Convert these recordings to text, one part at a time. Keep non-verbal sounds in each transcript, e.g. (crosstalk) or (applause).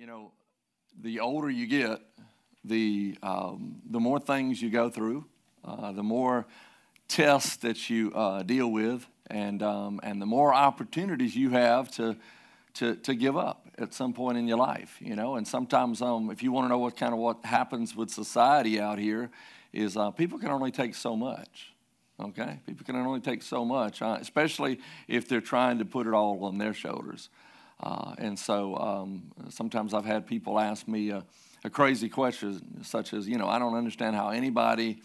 You know, the older you get, the, um, the more things you go through, uh, the more tests that you uh, deal with, and, um, and the more opportunities you have to, to, to give up at some point in your life, you know. And sometimes, um, if you want to know what kind of what happens with society out here, is uh, people can only take so much. Okay, people can only take so much, uh, especially if they're trying to put it all on their shoulders. Uh, and so um, sometimes I've had people ask me a, a, crazy question, such as, you know, I don't understand how anybody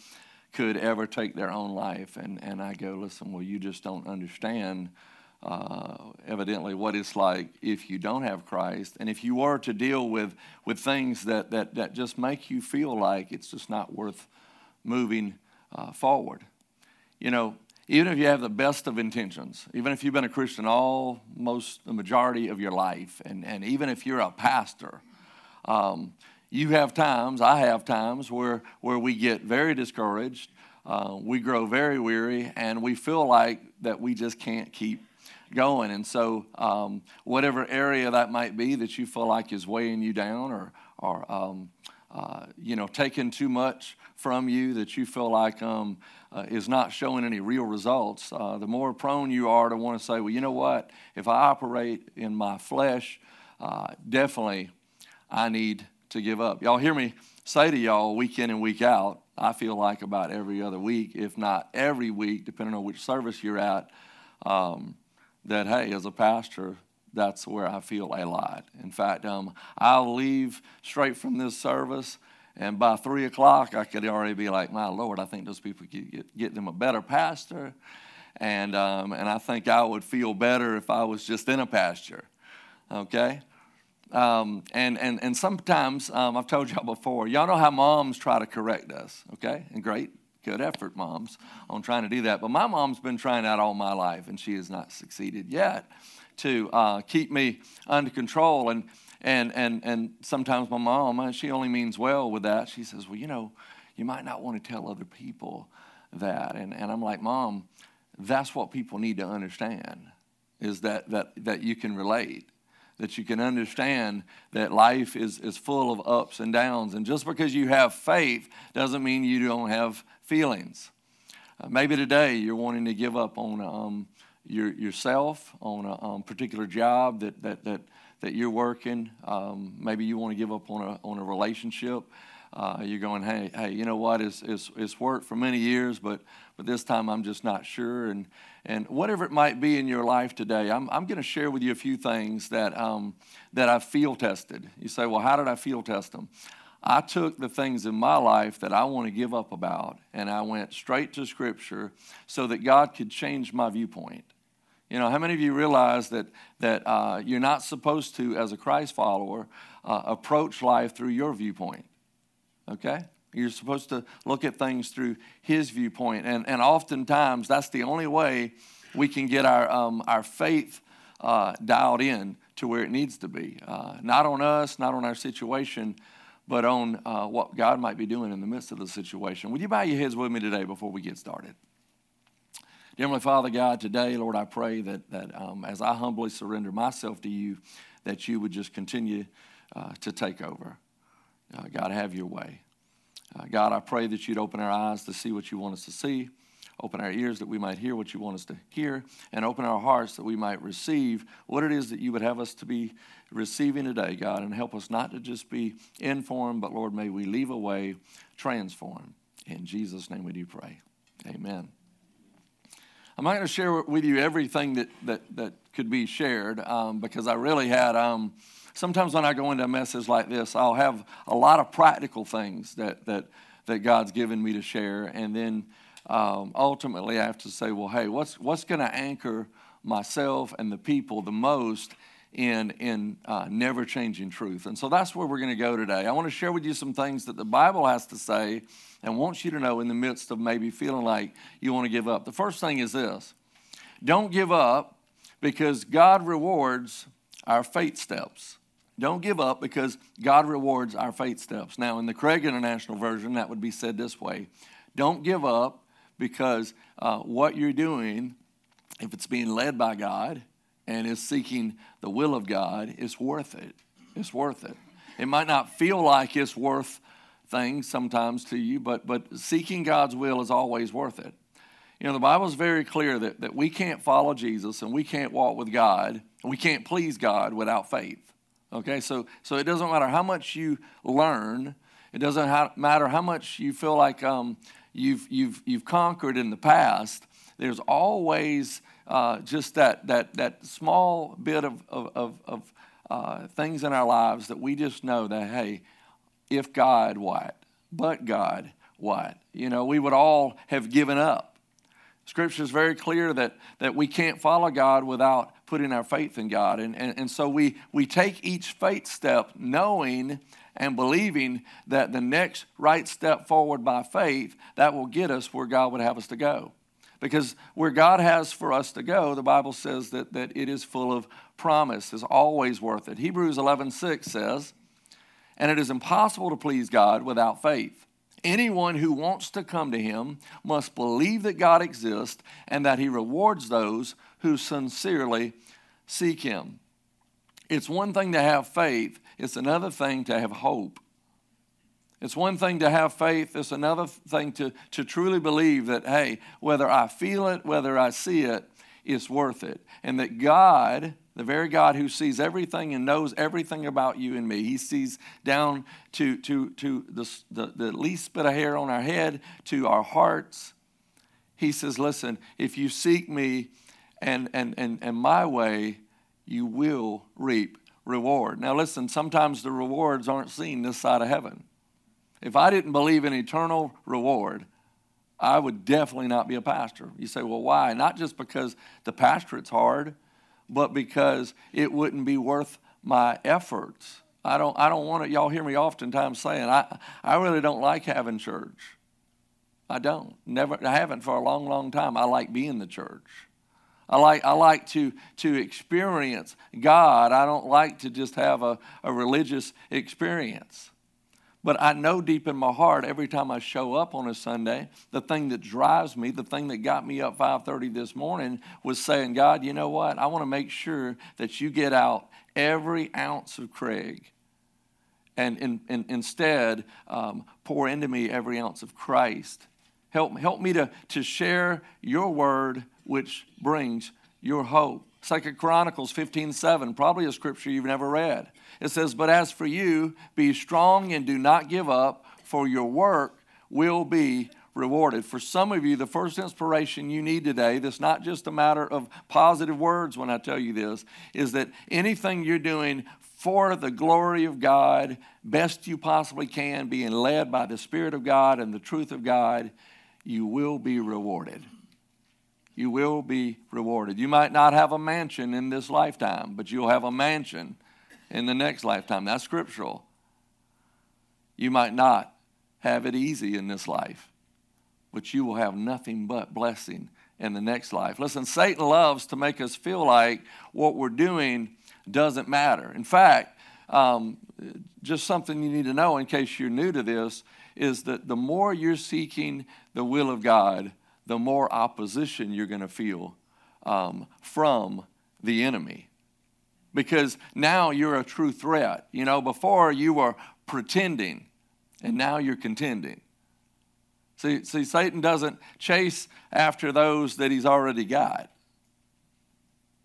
could ever take their own life. And, and I go, listen, well, you just don't understand. Uh, evidently, what it's like if you don't have Christ, and if you were to deal with, with things that, that, that just make you feel like it's just not worth moving uh, forward. You know, even if you have the best of intentions, even if you've been a Christian almost the majority of your life, and, and even if you're a pastor, um, you have times, I have times, where, where we get very discouraged, uh, we grow very weary, and we feel like that we just can't keep going. And so, um, whatever area that might be that you feel like is weighing you down or, or um, uh, you know, taking too much from you that you feel like um, uh, is not showing any real results, uh, the more prone you are to want to say, well, you know what? If I operate in my flesh, uh, definitely I need to give up. Y'all hear me say to y'all week in and week out, I feel like about every other week, if not every week, depending on which service you're at, um, that, hey, as a pastor, that's where I feel a lot. In fact, um, I'll leave straight from this service, and by three o'clock, I could already be like, "My Lord, I think those people could get, get them a better pastor," and um, and I think I would feel better if I was just in a pasture. Okay. Um, and, and, and sometimes, um, I've told y'all before, y'all know how moms try to correct us, okay? And great, good effort, moms, on trying to do that. But my mom's been trying that all my life, and she has not succeeded yet to uh, keep me under control. And, and, and, and sometimes my mom, uh, she only means well with that. She says, Well, you know, you might not want to tell other people that. And, and I'm like, Mom, that's what people need to understand is that, that, that you can relate that you can understand that life is, is full of ups and downs. And just because you have faith doesn't mean you don't have feelings. Uh, maybe today you're wanting to give up on um, your, yourself on a um, particular job that, that, that, that you're working. Um, maybe you want to give up on a, on a relationship. Uh, you're going, hey, hey, you know what? It's, it's, it's worked for many years, but, but this time I'm just not sure. And, and whatever it might be in your life today, I'm, I'm going to share with you a few things that, um, that I feel tested. You say, well, how did I feel test them? I took the things in my life that I want to give up about and I went straight to Scripture so that God could change my viewpoint. You know, how many of you realize that, that uh, you're not supposed to, as a Christ follower, uh, approach life through your viewpoint? Okay? You're supposed to look at things through his viewpoint. And, and oftentimes, that's the only way we can get our, um, our faith uh, dialed in to where it needs to be. Uh, not on us, not on our situation, but on uh, what God might be doing in the midst of the situation. Would you bow your heads with me today before we get started? Dear Heavenly Father God, today, Lord, I pray that, that um, as I humbly surrender myself to you, that you would just continue uh, to take over. Uh, God, have your way. Uh, God, I pray that you'd open our eyes to see what you want us to see, open our ears that we might hear what you want us to hear, and open our hearts that we might receive what it is that you would have us to be receiving today, God, and help us not to just be informed, but Lord, may we leave away transformed. In Jesus' name we do pray. Amen. I'm not going to share with you everything that, that, that could be shared um, because I really had. Um, sometimes when I go into a message like this, I'll have a lot of practical things that, that, that God's given me to share. And then um, ultimately, I have to say, well, hey, what's, what's going to anchor myself and the people the most in, in uh, never changing truth? And so that's where we're going to go today. I want to share with you some things that the Bible has to say and wants you to know in the midst of maybe feeling like you want to give up. The first thing is this don't give up because God rewards our faith steps. Don't give up because God rewards our faith steps. Now, in the Craig International Version, that would be said this way Don't give up because uh, what you're doing, if it's being led by God and is seeking the will of God, is worth it. It's worth it. It might not feel like it's worth things sometimes to you, but, but seeking God's will is always worth it. You know, the Bible is very clear that, that we can't follow Jesus and we can't walk with God and we can't please God without faith. Okay, so, so it doesn't matter how much you learn, it doesn't matter how much you feel like um, you've, you've, you've conquered in the past, there's always uh, just that, that, that small bit of, of, of, of uh, things in our lives that we just know that, hey, if God, what? But God, what? You know, we would all have given up. Scripture is very clear that, that we can't follow God without putting our faith in God. And, and, and so we, we take each faith step knowing and believing that the next right step forward by faith, that will get us where God would have us to go. Because where God has for us to go, the Bible says that, that it is full of promise, is always worth it. Hebrews 11 6 says, And it is impossible to please God without faith. Anyone who wants to come to him must believe that God exists and that he rewards those who sincerely seek him. It's one thing to have faith, it's another thing to have hope. It's one thing to have faith, it's another thing to, to truly believe that, hey, whether I feel it, whether I see it, it's worth it. And that God, the very God who sees everything and knows everything about you and me, He sees down to, to, to the, the, the least bit of hair on our head, to our hearts. He says, listen, if you seek me and, and, and, and my way, you will reap reward. Now, listen, sometimes the rewards aren't seen this side of heaven. If I didn't believe in eternal reward, I would definitely not be a pastor. You say, well, why? Not just because the pastorate's hard, but because it wouldn't be worth my efforts. I don't, I don't want to, y'all hear me oftentimes saying, I, I really don't like having church. I don't. Never, I haven't for a long, long time. I like being the church. I like, I like to, to experience God. I don't like to just have a, a religious experience. But I know deep in my heart every time I show up on a Sunday, the thing that drives me, the thing that got me up 5:30 this morning was saying, God, you know what? I want to make sure that you get out every ounce of Craig. And, in, in, instead, um, pour into me every ounce of Christ. Help, help me to, to share your word, which brings your hope. Second Chronicles 15:7, probably a scripture you've never read. It says, But as for you, be strong and do not give up, for your work will be rewarded. For some of you, the first inspiration you need today, that's not just a matter of positive words when I tell you this, is that anything you're doing for the glory of God, best you possibly can, being led by the Spirit of God and the truth of God, you will be rewarded. You will be rewarded. You might not have a mansion in this lifetime, but you'll have a mansion in the next lifetime. That's scriptural. You might not have it easy in this life, but you will have nothing but blessing in the next life. Listen, Satan loves to make us feel like what we're doing doesn't matter. In fact, um, just something you need to know in case you're new to this is that the more you're seeking the will of God, the more opposition you're going to feel um, from the enemy because now you're a true threat. You know, before you were pretending, and now you're contending. See, see, Satan doesn't chase after those that he's already got.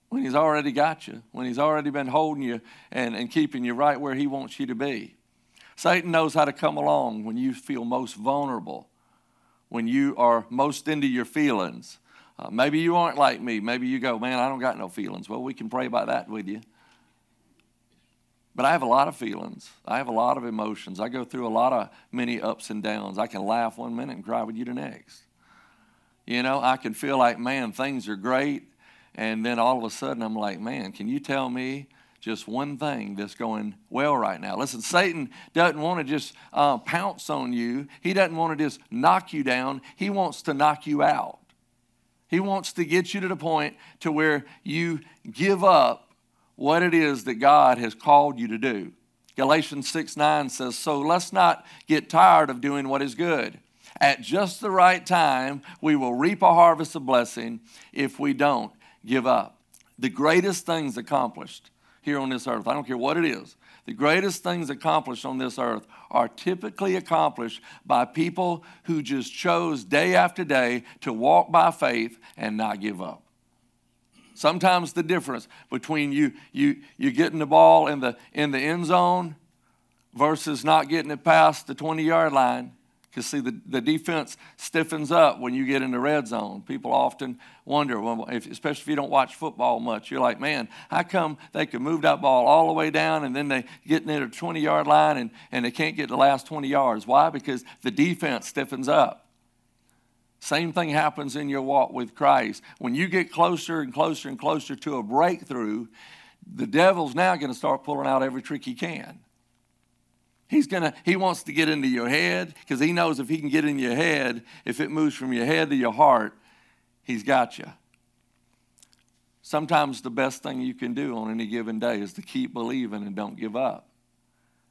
When he's already got you, when he's already been holding you and, and keeping you right where he wants you to be. Satan knows how to come along when you feel most vulnerable, when you are most into your feelings. Uh, maybe you aren't like me. Maybe you go, man, I don't got no feelings. Well, we can pray about that with you. But I have a lot of feelings. I have a lot of emotions. I go through a lot of many ups and downs. I can laugh one minute and cry with you the next. You know, I can feel like, man, things are great. And then all of a sudden, I'm like, man, can you tell me just one thing that's going well right now? Listen, Satan doesn't want to just uh, pounce on you, he doesn't want to just knock you down, he wants to knock you out. He wants to get you to the point to where you give up what it is that God has called you to do. Galatians 6 9 says, So let's not get tired of doing what is good. At just the right time, we will reap a harvest of blessing if we don't give up. The greatest things accomplished here on this earth, I don't care what it is, the greatest things accomplished on this earth are typically accomplished by people who just chose day after day to walk by faith and not give up. Sometimes the difference between you, you, you getting the ball in the, in the end zone versus not getting it past the 20 yard line because, see, the, the defense stiffens up when you get in the red zone. People often wonder, well, if, especially if you don't watch football much, you're like, man, how come they can move that ball all the way down and then they get near the 20 yard line and, and they can't get the last 20 yards? Why? Because the defense stiffens up. Same thing happens in your walk with Christ. When you get closer and closer and closer to a breakthrough, the devil's now going to start pulling out every trick he can. He's gonna, he wants to get into your head because he knows if he can get in your head, if it moves from your head to your heart, he's got you. Sometimes the best thing you can do on any given day is to keep believing and don't give up.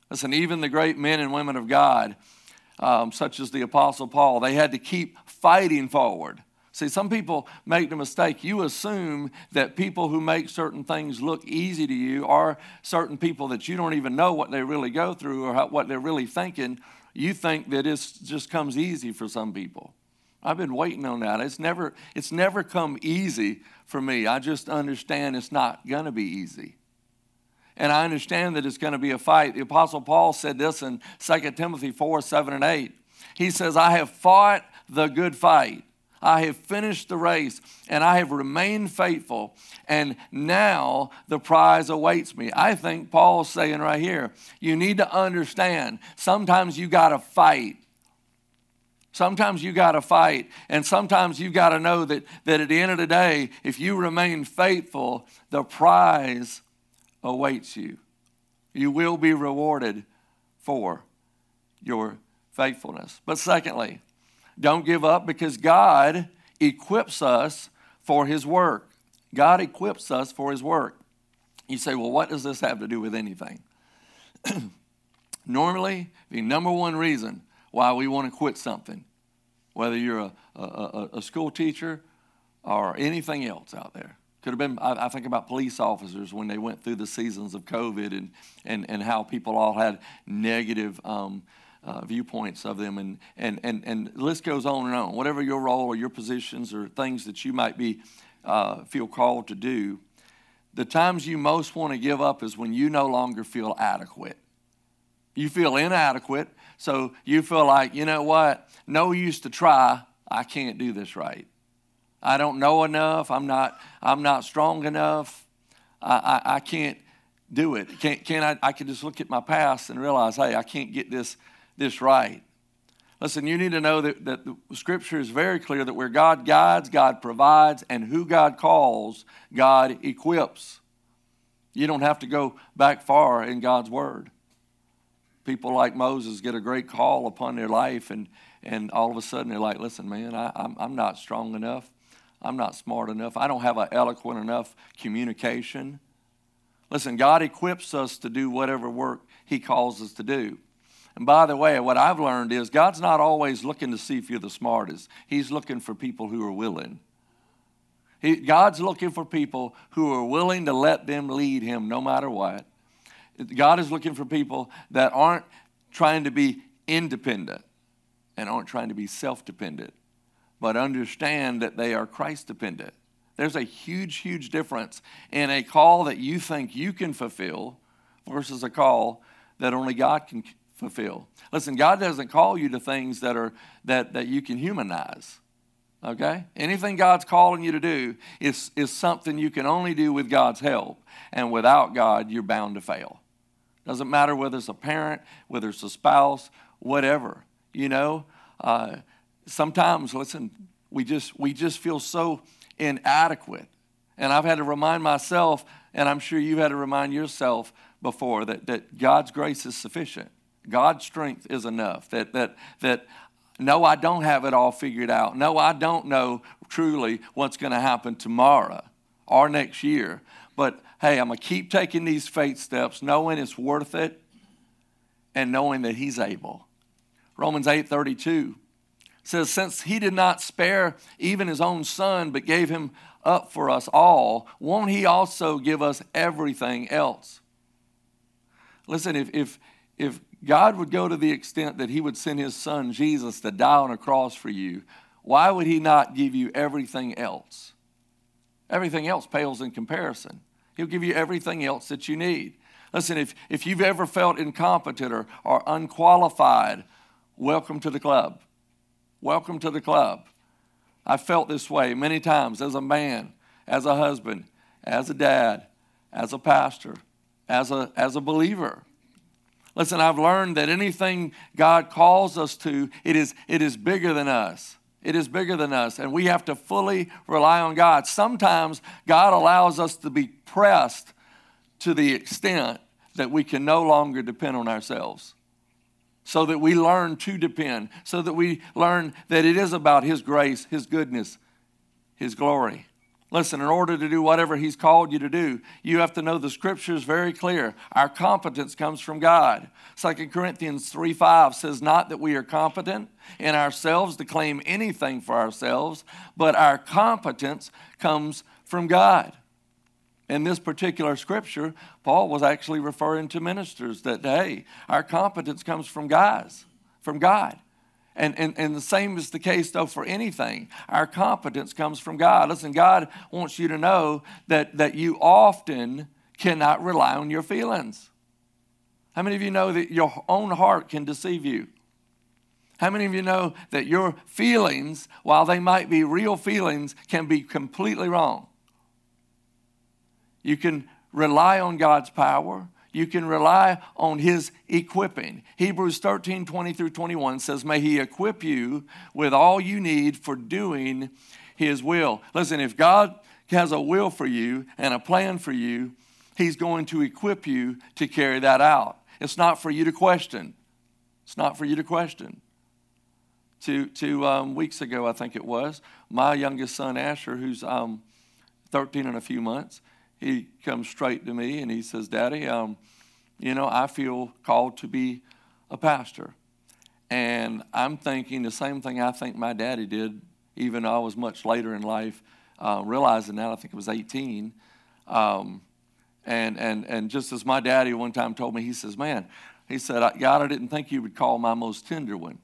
Listen, even the great men and women of God, um, such as the Apostle Paul, they had to keep fighting forward. See, some people make the mistake. You assume that people who make certain things look easy to you are certain people that you don't even know what they really go through or how, what they're really thinking. You think that it just comes easy for some people. I've been waiting on that. It's never, it's never come easy for me. I just understand it's not going to be easy. And I understand that it's going to be a fight. The Apostle Paul said this in 2 Timothy 4 7 and 8. He says, I have fought the good fight. I have finished the race and I have remained faithful, and now the prize awaits me. I think Paul's saying right here, you need to understand sometimes you got to fight. Sometimes you got to fight, and sometimes you got to know that, that at the end of the day, if you remain faithful, the prize awaits you. You will be rewarded for your faithfulness. But secondly, don't give up because God equips us for His work. God equips us for His work. You say, well, what does this have to do with anything? (clears throat) Normally, the number one reason why we want to quit something, whether you're a, a, a school teacher or anything else out there, could have been, I, I, think about police officers when they went through the seasons of COVID and, and, and how people all had negative um, uh, viewpoints of them, and, and, and, and the list goes on and on. Whatever your role or your positions or things that you might be uh, feel called to do, the times you most want to give up is when you no longer feel adequate. You feel inadequate, so you feel like, you know what, no use to try, I can't do this right. I don't know enough, I'm not, I'm not strong enough, I, I, I can't do it. Can't, can I, I can just look at my past and realize, hey, I can't get this this right. Listen, you need to know that, that the scripture is very clear that where God guides, God provides, and who God calls, God equips. You don't have to go back far in God's word. People like Moses get a great call upon their life, and, and all of a sudden they're like, listen, man, I, I'm, I'm not strong enough. I'm not smart enough. I don't have an eloquent enough communication. Listen, God equips us to do whatever work He calls us to do. And by the way, what I've learned is God's not always looking to see if you're the smartest, He's looking for people who are willing. He, God's looking for people who are willing to let them lead Him no matter what. God is looking for people that aren't trying to be independent and aren't trying to be self dependent, but understand that they are Christ dependent. There's a huge, huge difference in a call that you think you can fulfill versus a call that only God can fulfill. Listen, God doesn't call you to things that are that, that you can humanize. Okay? Anything God's calling you to do is, is something you can only do with God's help. And without God, you're bound to fail. Doesn't matter whether it's a parent, whether it's a spouse, whatever. You know, uh, sometimes, listen, we just we just feel so inadequate. And I've had to remind myself, and I'm sure you've had to remind yourself before, that, that God's grace is sufficient. God's strength is enough. That, that, that no, I don't have it all figured out. No, I don't know truly what's going to happen tomorrow or next year. But hey, I'm going to keep taking these faith steps, knowing it's worth it and knowing that He's able. Romans 8 32 says, Since He did not spare even His own Son, but gave Him up for us all, won't He also give us everything else? Listen, if, if, if God would go to the extent that He would send His Son Jesus to die on a cross for you, why would He not give you everything else? Everything else pales in comparison. He'll give you everything else that you need. Listen, if, if you've ever felt incompetent or, or unqualified, welcome to the club. Welcome to the club. I felt this way many times as a man, as a husband, as a dad, as a pastor, as a, as a believer. Listen, I've learned that anything God calls us to, it is, it is bigger than us. It is bigger than us, and we have to fully rely on God. Sometimes God allows us to be pressed to the extent that we can no longer depend on ourselves. So that we learn to depend, so that we learn that it is about His grace, His goodness, His glory. Listen, in order to do whatever He's called you to do, you have to know the Scripture is very clear. Our competence comes from God. 2 Corinthians 3 5 says, Not that we are competent in ourselves to claim anything for ourselves, but our competence comes from God. In this particular scripture, Paul was actually referring to ministers that, hey, our competence comes from guys, from God. And, and, and the same is the case, though, for anything. Our competence comes from God. Listen, God wants you to know that, that you often cannot rely on your feelings. How many of you know that your own heart can deceive you? How many of you know that your feelings, while they might be real feelings, can be completely wrong? You can rely on God's power. You can rely on his equipping. Hebrews 13, 20 through 21 says, May he equip you with all you need for doing his will. Listen, if God has a will for you and a plan for you, he's going to equip you to carry that out. It's not for you to question. It's not for you to question. Two, two um, weeks ago, I think it was, my youngest son, Asher, who's um, 13 in a few months, he comes straight to me and he says, Daddy, um, you know, I feel called to be a pastor. And I'm thinking the same thing I think my daddy did, even though I was much later in life, uh, realizing that I think it was 18. Um, and, and, and just as my daddy one time told me, he says, Man, he said, God, I didn't think you would call my most tender one.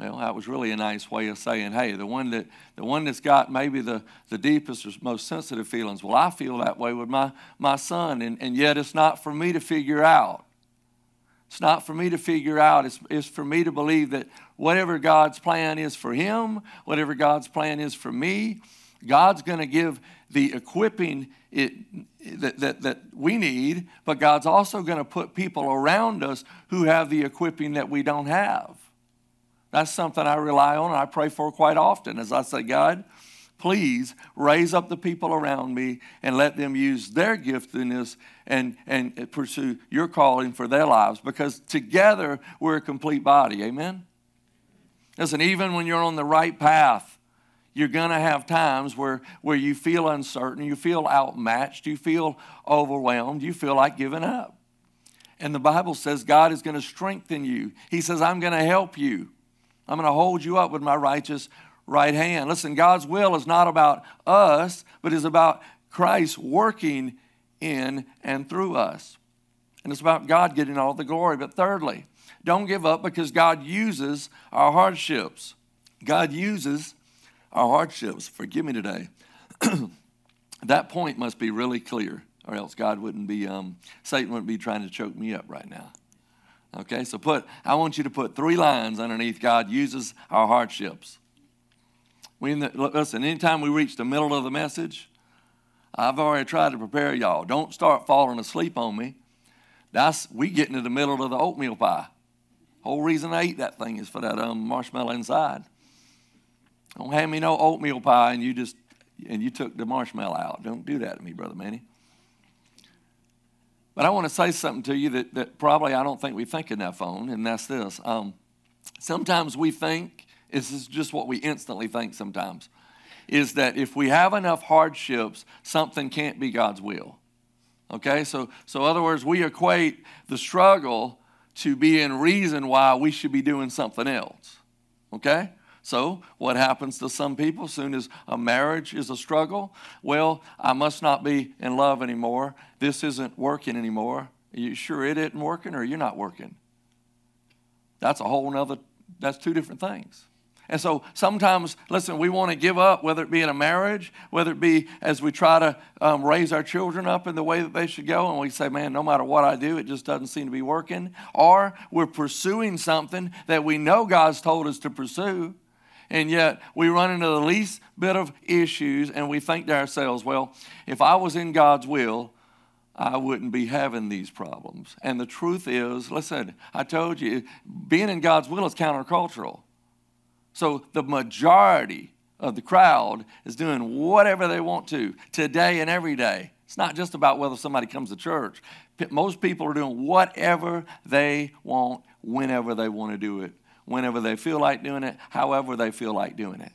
Well, that was really a nice way of saying, hey, the one that the one that's got maybe the, the deepest or most sensitive feelings. Well, I feel that way with my, my son, and, and yet it's not for me to figure out. It's not for me to figure out. It's, it's for me to believe that whatever God's plan is for him, whatever God's plan is for me, God's going to give the equipping it, that, that, that we need, but God's also going to put people around us who have the equipping that we don't have. That's something I rely on and I pray for quite often as I say, God, please raise up the people around me and let them use their giftedness and, and pursue your calling for their lives because together we're a complete body. Amen? Listen, even when you're on the right path, you're going to have times where, where you feel uncertain, you feel outmatched, you feel overwhelmed, you feel like giving up. And the Bible says God is going to strengthen you. He says, I'm going to help you. I'm going to hold you up with my righteous right hand. Listen, God's will is not about us, but is about Christ working in and through us. And it's about God getting all the glory. But thirdly, don't give up because God uses our hardships. God uses our hardships. Forgive me today. (clears throat) that point must be really clear, or else God wouldn't be, um, Satan wouldn't be trying to choke me up right now. Okay, so put, I want you to put three lines underneath God uses our hardships. We, listen, anytime we reach the middle of the message, I've already tried to prepare y'all. Don't start falling asleep on me. That's we get into the middle of the oatmeal pie. Whole reason I eat that thing is for that um, marshmallow inside. Don't hand me no oatmeal pie and you just and you took the marshmallow out. Don't do that to me, brother Manny. But I want to say something to you that, that probably I don't think we think enough on, and that's this. Um, sometimes we think, this is just what we instantly think sometimes, is that if we have enough hardships, something can't be God's will. Okay, so so other words, we equate the struggle to being reason why we should be doing something else. Okay? So, what happens to some people as soon as a marriage is a struggle? Well, I must not be in love anymore. This isn't working anymore. Are you sure it isn't working or you're not working? That's a whole nother, that's two different things. And so sometimes, listen, we want to give up, whether it be in a marriage, whether it be as we try to um, raise our children up in the way that they should go, and we say, man, no matter what I do, it just doesn't seem to be working. Or we're pursuing something that we know God's told us to pursue, and yet we run into the least bit of issues, and we think to ourselves, well, if I was in God's will, I wouldn't be having these problems. And the truth is, listen, I told you, being in God's will is countercultural. So the majority of the crowd is doing whatever they want to today and every day. It's not just about whether somebody comes to church. Most people are doing whatever they want, whenever they want to do it, whenever they feel like doing it, however they feel like doing it.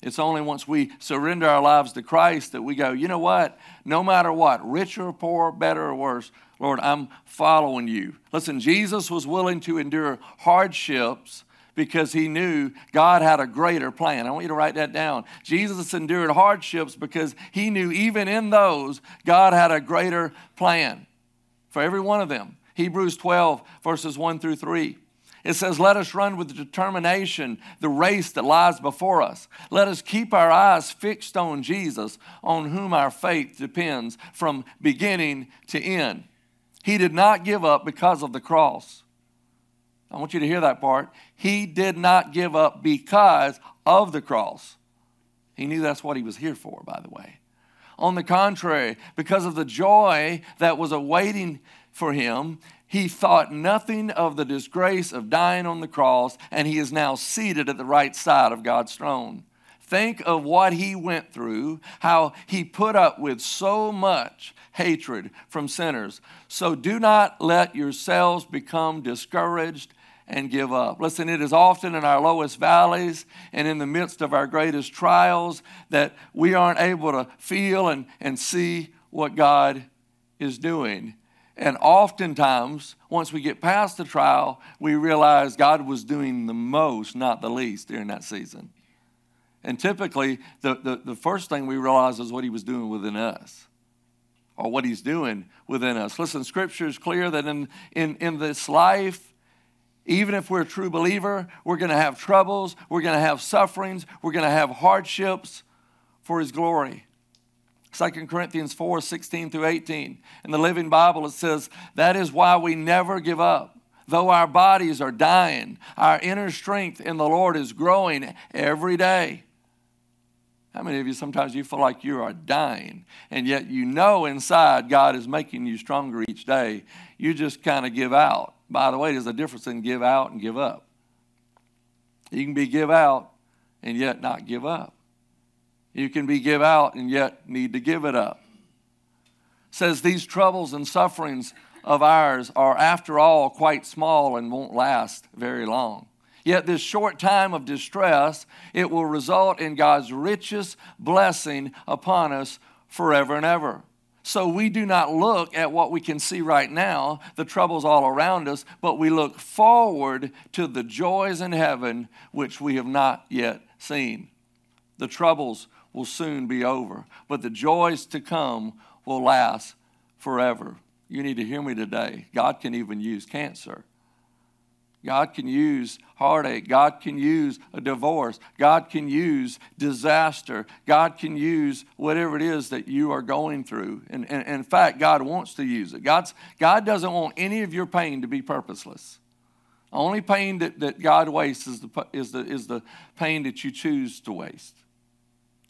It's only once we surrender our lives to Christ that we go, you know what? No matter what, rich or poor, better or worse, Lord, I'm following you. Listen, Jesus was willing to endure hardships because he knew God had a greater plan. I want you to write that down. Jesus endured hardships because he knew even in those, God had a greater plan for every one of them. Hebrews 12, verses 1 through 3. It says, Let us run with determination the race that lies before us. Let us keep our eyes fixed on Jesus, on whom our faith depends from beginning to end. He did not give up because of the cross. I want you to hear that part. He did not give up because of the cross. He knew that's what he was here for, by the way. On the contrary, because of the joy that was awaiting for him, he thought nothing of the disgrace of dying on the cross, and he is now seated at the right side of God's throne. Think of what he went through, how he put up with so much hatred from sinners. So do not let yourselves become discouraged and give up. Listen, it is often in our lowest valleys and in the midst of our greatest trials that we aren't able to feel and, and see what God is doing. And oftentimes, once we get past the trial, we realize God was doing the most, not the least, during that season. And typically, the, the, the first thing we realize is what He was doing within us or what He's doing within us. Listen, Scripture is clear that in, in, in this life, even if we're a true believer, we're going to have troubles, we're going to have sufferings, we're going to have hardships for His glory. 2 Corinthians 4 16 through 18. In the Living Bible, it says, That is why we never give up. Though our bodies are dying, our inner strength in the Lord is growing every day. How many of you sometimes you feel like you are dying, and yet you know inside God is making you stronger each day? You just kind of give out. By the way, there's a difference in give out and give up. You can be give out and yet not give up. You can be give out and yet need to give it up. It says these troubles and sufferings of ours are after all quite small and won't last very long. Yet this short time of distress, it will result in God's richest blessing upon us forever and ever. So we do not look at what we can see right now, the troubles all around us, but we look forward to the joys in heaven which we have not yet seen. The troubles will soon be over, but the joys to come will last forever. You need to hear me today. God can even use cancer God can use heartache. God can use a divorce. God can use disaster. God can use whatever it is that you are going through. And, and, and, in fact, God wants to use it. God's, God doesn't want any of your pain to be purposeless. The only pain that, that God wastes is the, is, the, is the pain that you choose to waste.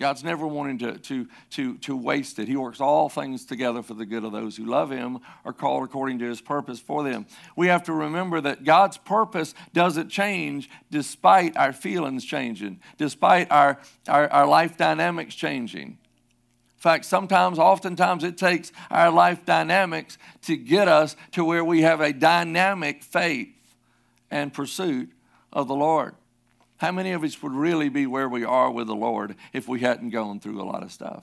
God's never wanting to, to, to, to waste it. He works all things together for the good of those who love Him, are called according to His purpose for them. We have to remember that God's purpose doesn't change despite our feelings changing, despite our, our, our life dynamics changing. In fact, sometimes, oftentimes, it takes our life dynamics to get us to where we have a dynamic faith and pursuit of the Lord. How many of us would really be where we are with the Lord if we hadn't gone through a lot of stuff?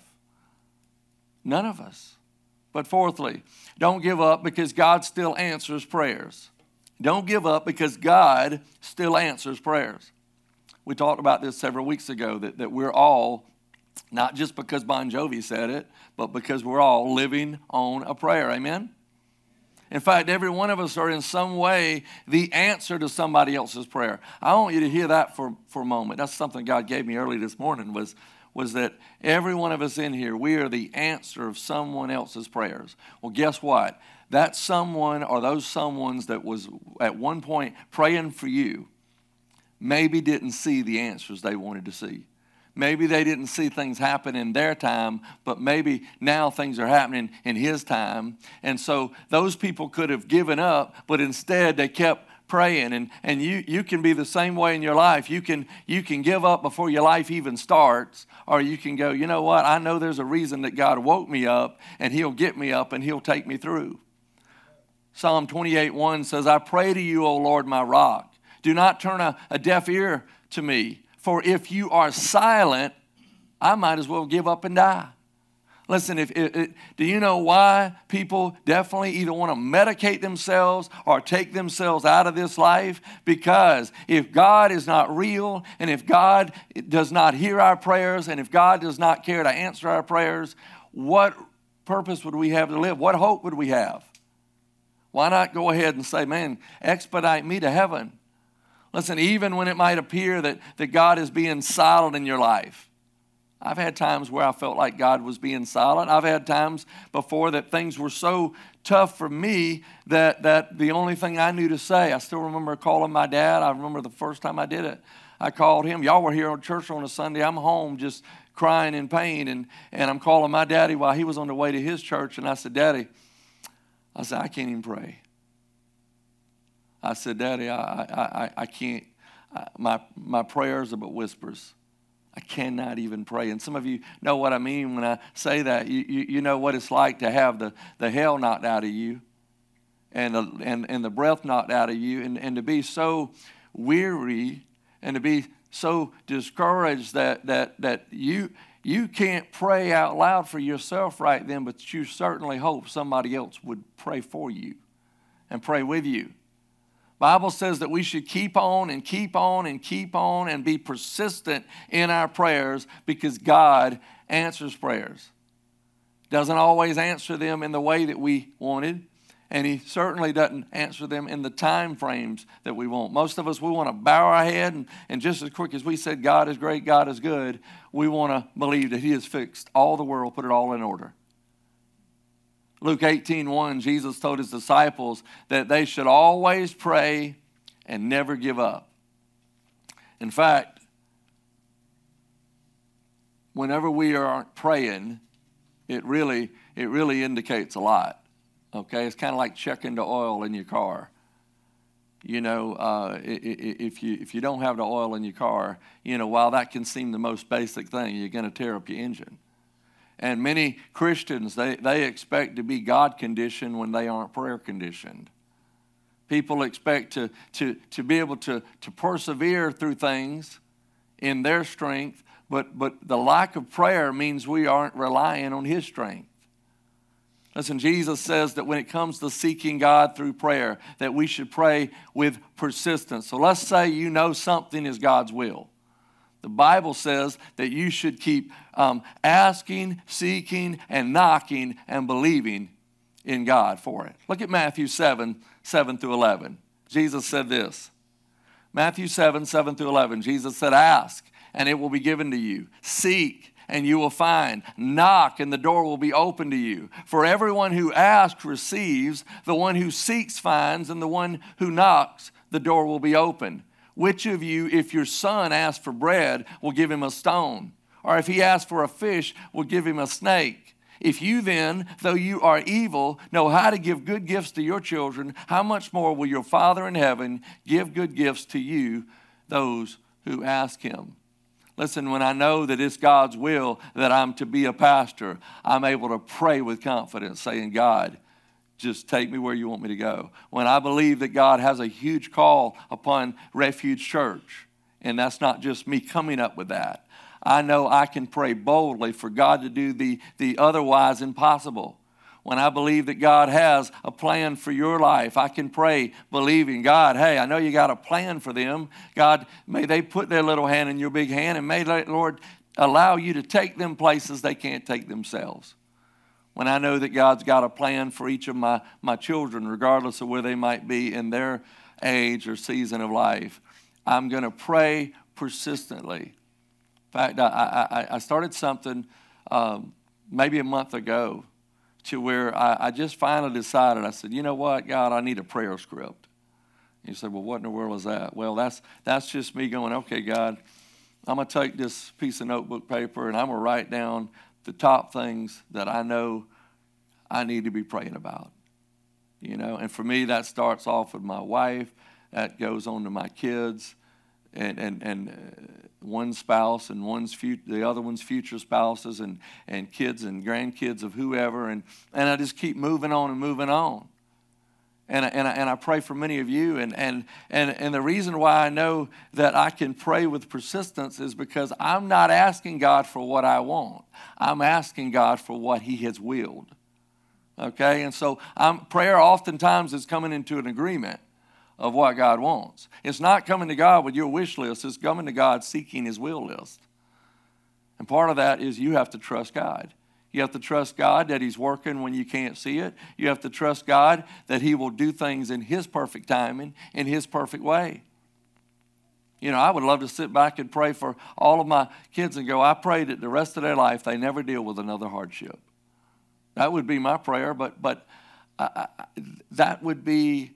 None of us. But fourthly, don't give up because God still answers prayers. Don't give up because God still answers prayers. We talked about this several weeks ago that, that we're all, not just because Bon Jovi said it, but because we're all living on a prayer. Amen? In fact, every one of us are in some way the answer to somebody else's prayer. I want you to hear that for, for a moment. That's something God gave me early this morning was, was that every one of us in here, we are the answer of someone else's prayers. Well, guess what? That someone or those someones that was at one point praying for you maybe didn't see the answers they wanted to see. Maybe they didn't see things happen in their time, but maybe now things are happening in his time. And so those people could have given up, but instead they kept praying. And, and you, you can be the same way in your life. You can, you can give up before your life even starts or you can go you know what? I know there's a reason that god woke me up and he'll get me up and he'll take me through. Psalm 28 1 says i pray to you o lord my rock. Do not turn a, a deaf ear to me for if you are silent, I might as well give up and die. Listen, if do you know why people definitely either want to medicate themselves or take themselves out of this life? Because if God is not real, and if God does not hear our prayers, and if God does not care to answer our prayers, what purpose would we have to live? What hope would we have? Why not go ahead and say, man, expedite me to heaven? Listen, even when it might appear that, that God is being silent in your life, I've had times where I felt like God was being silent. I've had times before that things were so tough for me that, that the only thing I knew to say, I still remember calling my dad. I remember the first time I did it. I called him. Y'all were here on church on a Sunday. I'm home just crying in pain. And, and I'm calling my daddy while he was on the way to his church. And I said, Daddy, I said, I can't even pray. I said, Daddy, I, I, I can't, my, my prayers are but whispers. I cannot even pray. And some of you know what I mean when I say that. You, you, you know what it's like to have the, the hell knocked out of you and the, and, and the breath knocked out of you and, and to be so weary and to be so discouraged that, that, that you, you can't pray out loud for yourself right then, but you certainly hope somebody else would pray for you and pray with you. Bible says that we should keep on and keep on and keep on and be persistent in our prayers because God answers prayers. Doesn't always answer them in the way that we wanted, and he certainly doesn't answer them in the time frames that we want. Most of us, we want to bow our head, and, and just as quick as we said, God is great, God is good, we want to believe that he has fixed all the world, put it all in order. Luke 18 1, Jesus told his disciples that they should always pray and never give up. In fact, whenever we are praying, it really, it really indicates a lot. Okay, it's kind of like checking the oil in your car. You know, uh, if you if you don't have the oil in your car, you know, while that can seem the most basic thing, you're going to tear up your engine. And many Christians, they, they expect to be God conditioned when they aren't prayer conditioned. People expect to, to, to be able to, to persevere through things in their strength, but, but the lack of prayer means we aren't relying on His strength. Listen, Jesus says that when it comes to seeking God through prayer, that we should pray with persistence. So let's say you know something is God's will. The Bible says that you should keep um, asking, seeking, and knocking and believing in God for it. Look at Matthew 7 7 through 11. Jesus said this Matthew 7 7 through 11. Jesus said, Ask, and it will be given to you. Seek, and you will find. Knock, and the door will be open to you. For everyone who asks receives, the one who seeks finds, and the one who knocks, the door will be open. Which of you, if your son asks for bread, will give him a stone? Or if he asks for a fish, will give him a snake? If you then, though you are evil, know how to give good gifts to your children, how much more will your Father in heaven give good gifts to you, those who ask him? Listen, when I know that it's God's will that I'm to be a pastor, I'm able to pray with confidence, saying, God, just take me where you want me to go. When I believe that God has a huge call upon Refuge Church, and that's not just me coming up with that, I know I can pray boldly for God to do the, the otherwise impossible. When I believe that God has a plan for your life, I can pray believing God, hey, I know you got a plan for them. God, may they put their little hand in your big hand and may, Lord, allow you to take them places they can't take themselves. When I know that God's got a plan for each of my, my children, regardless of where they might be in their age or season of life, I'm going to pray persistently. In fact, I, I, I started something um, maybe a month ago to where I, I, just finally decided, I said, you know what, God, I need a prayer script. You said, well, what in the world is that? Well, that's, that's just me going, okay, God, I'm going to take this piece of notebook paper and I'm going to write down the top things that I know I need to be praying about. You know, and for me, that starts off with my wife, that goes on to my kids, and, and, and uh, one spouse and one's future, the other one's future spouses and, and kids and grandkids of whoever. And, and I just keep moving on and moving on. And, and, I, and I pray for many of you. And, and, and, and the reason why I know that I can pray with persistence is because I'm not asking God for what I want, I'm asking God for what He has willed. Okay? And so I'm, prayer oftentimes is coming into an agreement of what God wants. It's not coming to God with your wish list, it's coming to God seeking His will list. And part of that is you have to trust God. You have to trust God that He's working when you can't see it. You have to trust God that He will do things in His perfect timing, in His perfect way. You know, I would love to sit back and pray for all of my kids and go, I pray that the rest of their life they never deal with another hardship. That would be my prayer, but, but I, I, that would be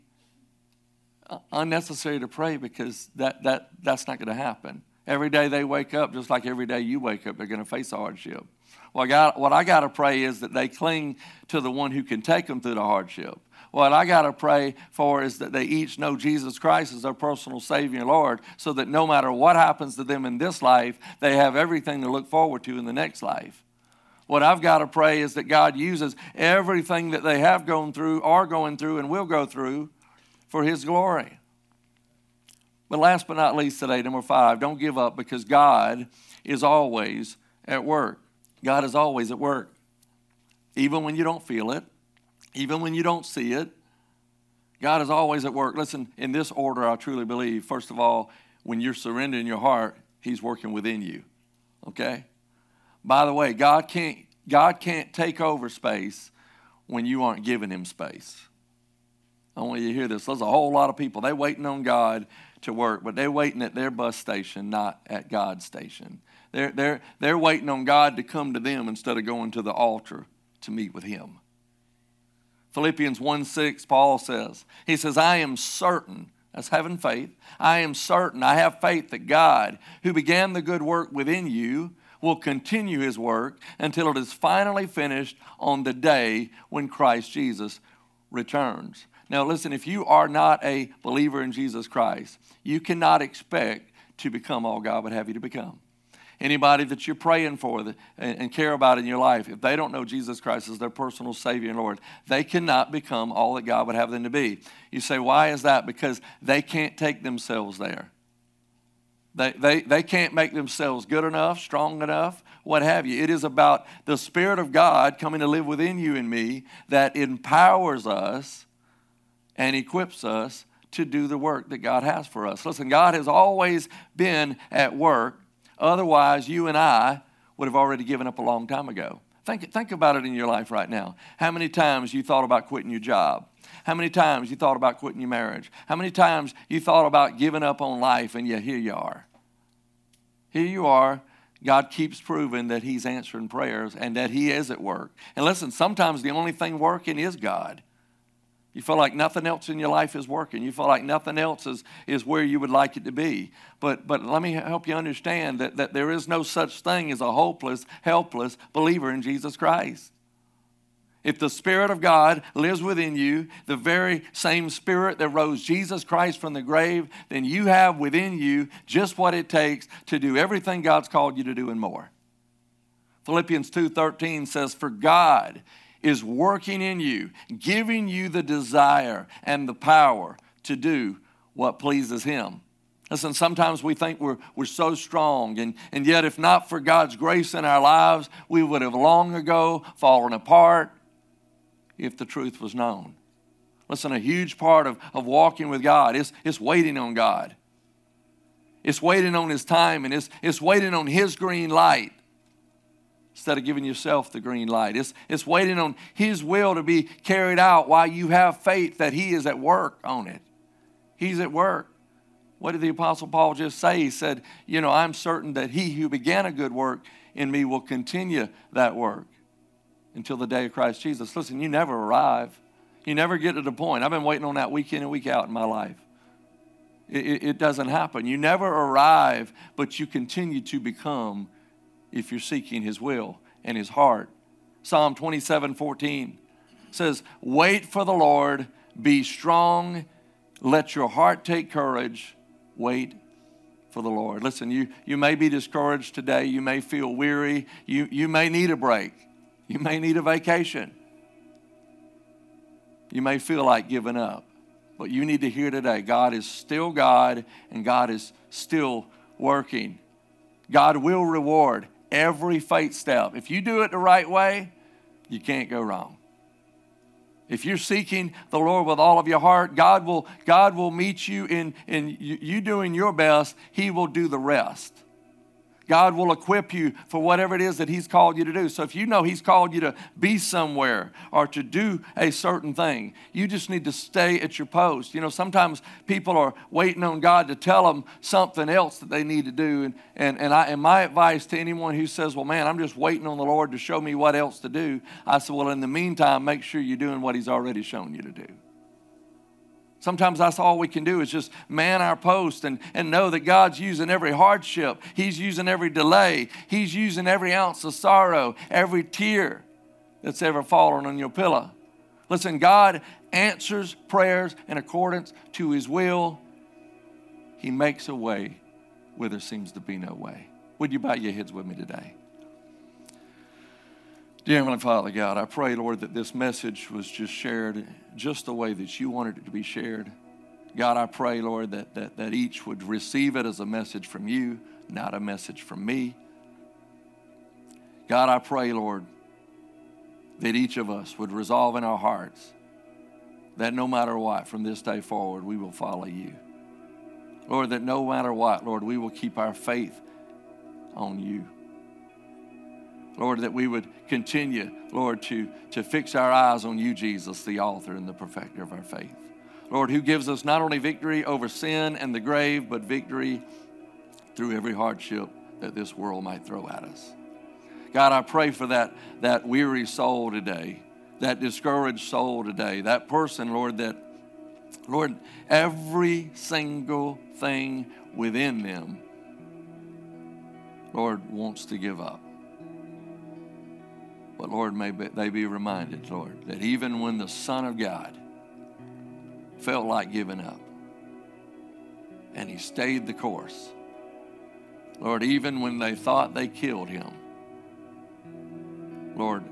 unnecessary to pray because that, that, that's not going to happen. Every day they wake up, just like every day you wake up, they're going to face a hardship. Well, I got, what I got to pray is that they cling to the one who can take them through the hardship. What I got to pray for is that they each know Jesus Christ as their personal Savior and Lord, so that no matter what happens to them in this life, they have everything to look forward to in the next life. What I've got to pray is that God uses everything that they have gone through, are going through, and will go through for His glory. But last but not least today, number five, don't give up because God is always at work. God is always at work. Even when you don't feel it, even when you don't see it, God is always at work. Listen, in this order, I truly believe, first of all, when you're surrendering your heart, He's working within you. Okay? By the way, God can't, God can't take over space when you aren't giving Him space. I want you to hear this. There's a whole lot of people, they're waiting on God to work, but they're waiting at their bus station, not at God's station. They're, they're, they're waiting on God to come to them instead of going to the altar to meet with Him. Philippians 1 6, Paul says, He says, I am certain, that's having faith, I am certain, I have faith that God, who began the good work within you, will continue His work until it is finally finished on the day when Christ Jesus returns. Now, listen, if you are not a believer in Jesus Christ, you cannot expect to become all God would have you to become anybody that you're praying for and, and care about in your life, if they don't know Jesus Christ as their personal Savior and Lord, they cannot become all that God would have them to be. You say, why is that? Because they can't take themselves there. They, they, they can't make themselves good enough, strong enough, what have you. It is about the Spirit of God coming to live within you and me that empowers us and equips us to do the work that God has for us. Listen, God has always been at work Otherwise, you and I would have already given up a long time ago. Think, think about it in your life right now. How many times you thought about quitting your job? How many times you thought about quitting your marriage? How many times you thought about giving up on life and yet here you are? Here you are. God keeps proving that He's answering prayers and that He is at work. And listen, sometimes the only thing working is God. You feel like nothing else in your life is working. You feel like nothing else is, is where you would like it to be. But, but let me help you understand that, that there is no such thing as a hopeless, helpless believer in Jesus Christ. If the Spirit of God lives within you, the very same Spirit that rose Jesus Christ from the grave, then you have within you just what it takes to do everything God's called you to do and more. Philippians 2:13 says for God is working in you, giving you the desire and the power to do what pleases Him. Listen, sometimes we think we're, we're so strong, and, and yet, if not for God's grace in our lives, we would have long ago fallen apart if the truth was known. Listen, a huge part of, of walking with God is, is waiting on God. It's waiting on His time and it's, it's waiting on His green light instead of giving yourself the green light. It's, it's waiting on His will to be carried out while you have faith that He is at work on it. He's at work. What did the Apostle Paul just say? He said, You know, I'm certain that He who began a good work in me will continue that work until the day of Christ Jesus. Listen, you never arrive. You never get to the point. I've been waiting on that week in and week out in my life. It, it, doesn't happen. You never arrive, but you continue to become if you're seeking His will and His heart. Psalm 27 14 says, Wait for the Lord, be strong, let your heart take courage, wait for the Lord. Listen, you, you may be discouraged today, you may feel weary, you, you may need a break, you may need a vacation, you may feel like giving up. But you need to hear today God is still God and God is still working. God will reward every faith step. If you do it the right way, you can't go wrong. If you're seeking the Lord with all of your heart, God will, God will meet you in, in you, doing your best. He will do the rest. God will equip you for whatever it is that He's called you to do. So if you know He's called you to be somewhere or to do a certain thing, you just need to stay at your post. You know, sometimes people are waiting on God to tell them something else that they need to do. And, and, and, I, and my advice to anyone who says, well, man, I'm just waiting on the Lord to show me what else to do, I said, well, in the meantime, make sure you're doing what He's already shown you to do. Sometimes that's all we can do is just man our post and, and know that God's using every hardship. He's using every delay. He's using every ounce of sorrow, every tear that's ever fallen on your pillow. Listen, God answers prayers in accordance to his will. He makes a way where there seems to be no way. Would you bow your heads with me today? Dear Heavenly Father God, I pray, Lord, that this message was just shared just the way that you wanted it to be shared. God, I pray, Lord, that, that, that each would receive it as a message from you, not a message from me. God, I pray, Lord, that each of us would resolve in our hearts that no matter what, from this day forward, we will follow you. Lord, that no matter what, Lord, we will keep our faith on you. Lord, that we would continue, Lord, to, to fix our eyes on you, Jesus, the author and the perfecter of our faith. Lord, who gives us not only victory over sin and the grave, but victory through every hardship that this world might throw at us. God, I pray for that, that weary soul today, that discouraged soul today, that person, Lord, that, Lord, every single thing within them, Lord, wants to give up. But Lord, may they be reminded, Lord, that even when the Son of God felt like giving up and he stayed the course, Lord, even when they thought they killed him, Lord,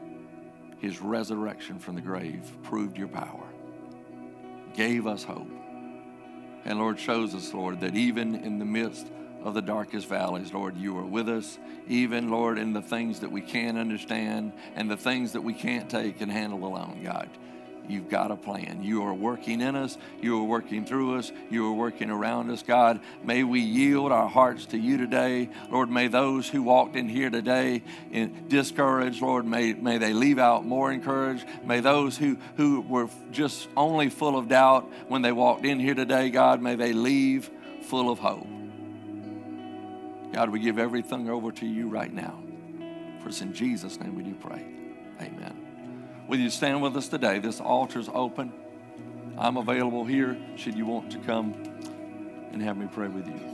his resurrection from the grave proved your power, gave us hope. And Lord, shows us, Lord, that even in the midst of the darkest valleys, Lord, you are with us, even, Lord, in the things that we can't understand and the things that we can't take and handle alone, God. You've got a plan. You are working in us. You are working through us. You are working around us, God. May we yield our hearts to you today. Lord, may those who walked in here today in discouraged, Lord, may, may they leave out more encouraged. May those who, who were just only full of doubt when they walked in here today, God, may they leave full of hope. God, we give everything over to you right now. For it's in Jesus' name we do pray. Amen. Will you stand with us today? This altar's open. I'm available here should you want to come and have me pray with you.